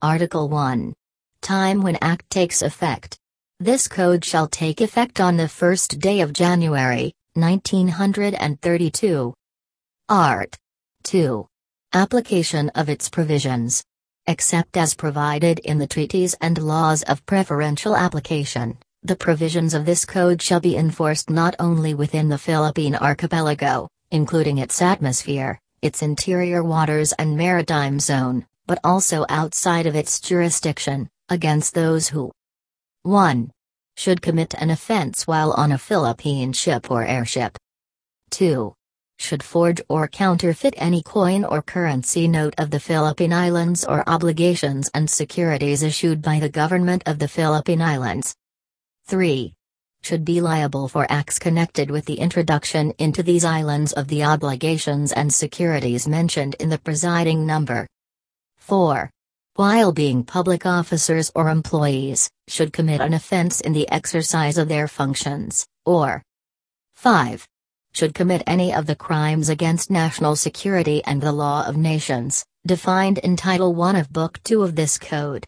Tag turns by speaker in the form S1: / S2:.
S1: Article 1. Time when Act takes effect. This code shall take effect on the first day of January, 1932. Art. 2. Application of its provisions. Except as provided in the treaties and laws of preferential application, the provisions of this code shall be enforced not only within the Philippine archipelago, including its atmosphere, its interior waters and maritime zone, but also outside of its jurisdiction, against those who 1. Should commit an offense while on a Philippine ship or airship. 2. Should forge or counterfeit any coin or currency note of the Philippine Islands or obligations and securities issued by the government of the Philippine Islands. 3. Should be liable for acts connected with the introduction into these islands of the obligations and securities mentioned in the presiding number. 4. While being public officers or employees, should commit an offense in the exercise of their functions, or 5 should commit any of the crimes against national security and the law of nations, defined in Title I of Book 2 of this Code.